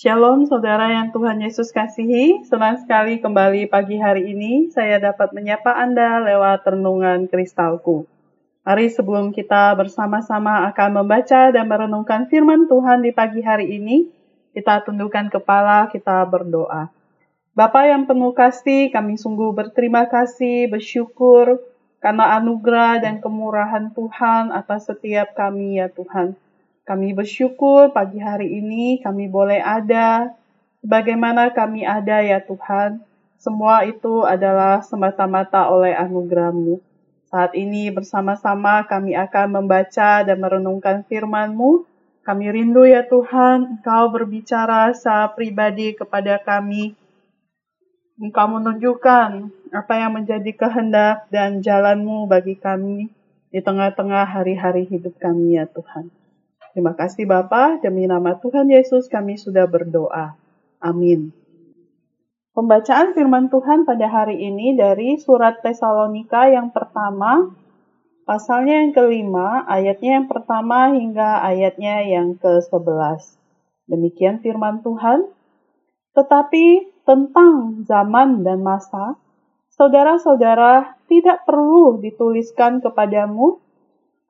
Shalom saudara yang Tuhan Yesus kasihi, senang sekali kembali pagi hari ini saya dapat menyapa Anda lewat renungan kristalku. Mari sebelum kita bersama-sama akan membaca dan merenungkan firman Tuhan di pagi hari ini, kita tundukkan kepala, kita berdoa. Bapa yang penuh kasih, kami sungguh berterima kasih, bersyukur karena anugerah dan kemurahan Tuhan atas setiap kami ya Tuhan. Kami bersyukur pagi hari ini kami boleh ada. Bagaimana kami ada ya Tuhan. Semua itu adalah semata-mata oleh anugerah-Mu. Saat ini bersama-sama kami akan membaca dan merenungkan firman-Mu. Kami rindu ya Tuhan, Engkau berbicara secara pribadi kepada kami. Engkau menunjukkan apa yang menjadi kehendak dan jalan-Mu bagi kami di tengah-tengah hari-hari hidup kami ya Tuhan. Terima kasih Bapa, demi nama Tuhan Yesus kami sudah berdoa. Amin. Pembacaan firman Tuhan pada hari ini dari surat Tesalonika yang pertama, pasalnya yang kelima, ayatnya yang pertama hingga ayatnya yang ke-11. Demikian firman Tuhan. Tetapi tentang zaman dan masa, saudara-saudara tidak perlu dituliskan kepadamu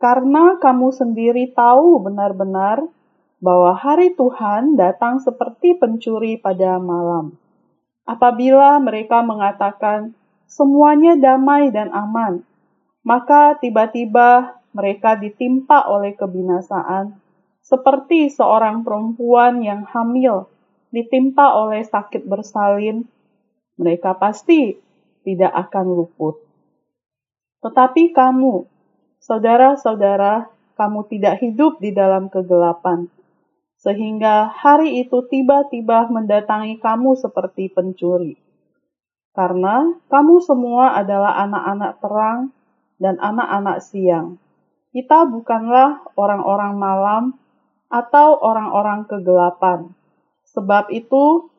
karena kamu sendiri tahu benar-benar bahwa hari Tuhan datang seperti pencuri pada malam. Apabila mereka mengatakan semuanya damai dan aman, maka tiba-tiba mereka ditimpa oleh kebinasaan, seperti seorang perempuan yang hamil ditimpa oleh sakit bersalin. Mereka pasti tidak akan luput. Tetapi kamu, Saudara-saudara, kamu tidak hidup di dalam kegelapan, sehingga hari itu tiba-tiba mendatangi kamu seperti pencuri. Karena kamu semua adalah anak-anak terang dan anak-anak siang. Kita bukanlah orang-orang malam atau orang-orang kegelapan. Sebab itu,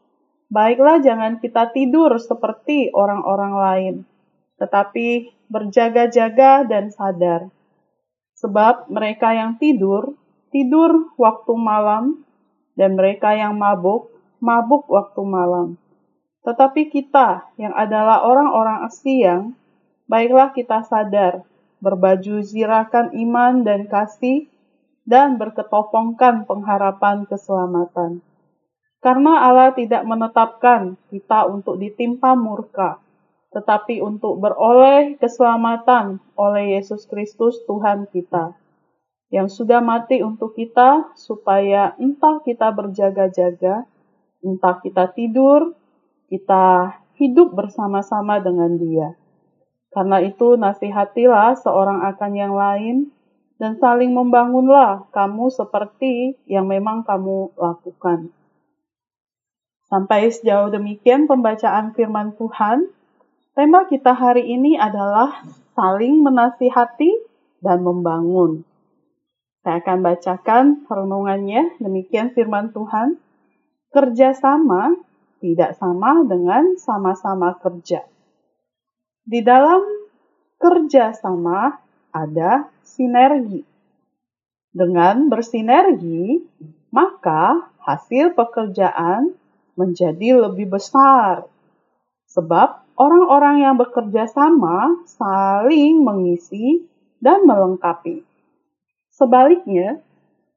baiklah jangan kita tidur seperti orang-orang lain, tetapi berjaga-jaga dan sadar. Sebab mereka yang tidur, tidur waktu malam, dan mereka yang mabuk, mabuk waktu malam. Tetapi kita yang adalah orang-orang siang, baiklah kita sadar, berbaju zirakan iman dan kasih, dan berketopongkan pengharapan keselamatan. Karena Allah tidak menetapkan kita untuk ditimpa murka, tetapi untuk beroleh keselamatan oleh Yesus Kristus Tuhan kita, yang sudah mati untuk kita, supaya entah kita berjaga-jaga, entah kita tidur, kita hidup bersama-sama dengan Dia. Karena itu, nasihatilah seorang akan yang lain, dan saling membangunlah kamu seperti yang memang kamu lakukan. Sampai sejauh demikian pembacaan firman Tuhan. Tema kita hari ini adalah saling menasihati dan membangun. Saya akan bacakan renungannya, demikian firman Tuhan. Kerjasama tidak sama dengan sama-sama kerja. Di dalam kerjasama ada sinergi. Dengan bersinergi, maka hasil pekerjaan menjadi lebih besar. Sebab orang-orang yang bekerja sama saling mengisi dan melengkapi. Sebaliknya,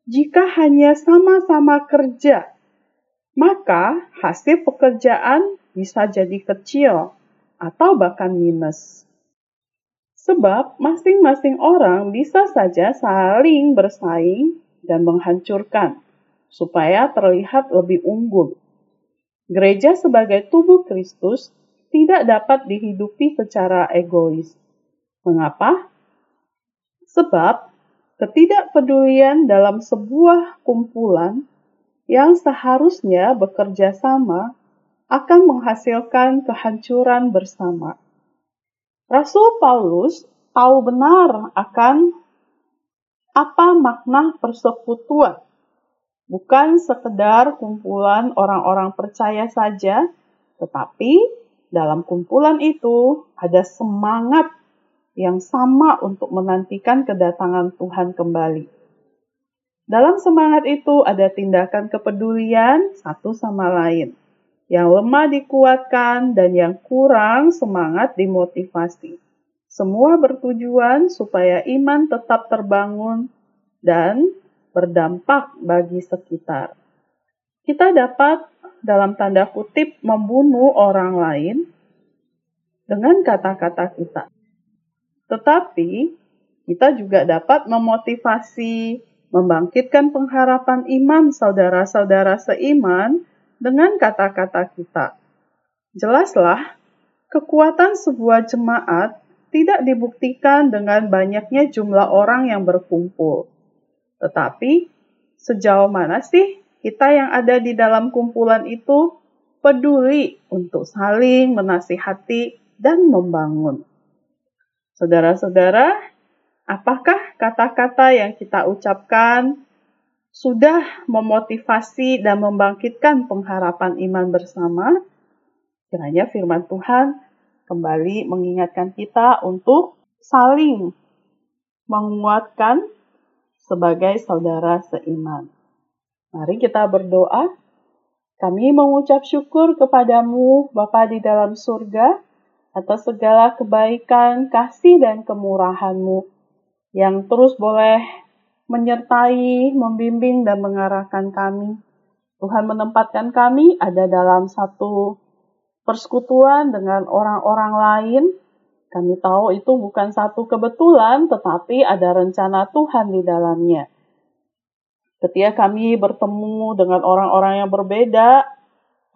jika hanya sama-sama kerja, maka hasil pekerjaan bisa jadi kecil atau bahkan minus. Sebab masing-masing orang bisa saja saling bersaing dan menghancurkan supaya terlihat lebih unggul. Gereja sebagai tubuh Kristus tidak dapat dihidupi secara egois. Mengapa? Sebab ketidakpedulian dalam sebuah kumpulan yang seharusnya bekerja sama akan menghasilkan kehancuran bersama. Rasul Paulus tahu benar akan apa makna persekutuan. Bukan sekedar kumpulan orang-orang percaya saja, tetapi dalam kumpulan itu ada semangat yang sama untuk menantikan kedatangan Tuhan kembali. Dalam semangat itu ada tindakan kepedulian satu sama lain. Yang lemah dikuatkan dan yang kurang semangat dimotivasi. Semua bertujuan supaya iman tetap terbangun dan berdampak bagi sekitar. Kita dapat dalam tanda kutip membunuh orang lain dengan kata-kata kita. Tetapi kita juga dapat memotivasi membangkitkan pengharapan iman saudara-saudara seiman dengan kata-kata kita. Jelaslah, kekuatan sebuah jemaat tidak dibuktikan dengan banyaknya jumlah orang yang berkumpul. Tetapi, sejauh mana sih kita yang ada di dalam kumpulan itu peduli untuk saling menasihati dan membangun? Saudara-saudara, Apakah kata-kata yang kita ucapkan sudah memotivasi dan membangkitkan pengharapan iman bersama? Kiranya firman Tuhan kembali mengingatkan kita untuk saling menguatkan sebagai saudara seiman. Mari kita berdoa. Kami mengucap syukur kepadamu, Bapa di dalam surga, atas segala kebaikan, kasih, dan kemurahan-Mu yang terus boleh menyertai, membimbing, dan mengarahkan kami. Tuhan menempatkan kami ada dalam satu persekutuan dengan orang-orang lain. Kami tahu itu bukan satu kebetulan, tetapi ada rencana Tuhan di dalamnya. Ketika kami bertemu dengan orang-orang yang berbeda,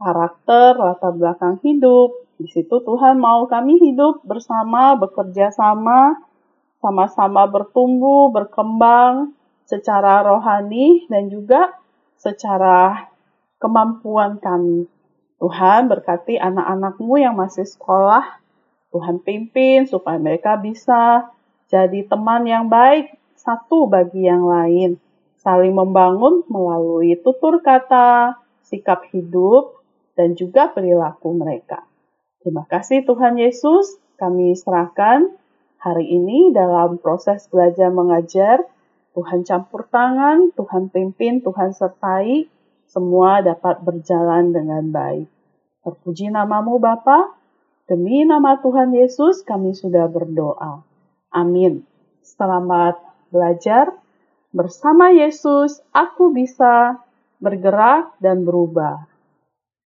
karakter, latar belakang hidup, di situ Tuhan mau kami hidup bersama, bekerja sama, sama-sama bertumbuh, berkembang secara rohani dan juga secara kemampuan kami. Tuhan berkati anak-anakmu yang masih sekolah, Tuhan pimpin supaya mereka bisa jadi teman yang baik satu bagi yang lain, saling membangun melalui tutur kata, sikap hidup, dan juga perilaku mereka. Terima kasih Tuhan Yesus, kami serahkan Hari ini dalam proses belajar mengajar, Tuhan campur tangan, Tuhan pimpin, Tuhan sertai, semua dapat berjalan dengan baik. Terpuji namamu Bapa, demi nama Tuhan Yesus kami sudah berdoa. Amin. Selamat belajar. Bersama Yesus, aku bisa bergerak dan berubah.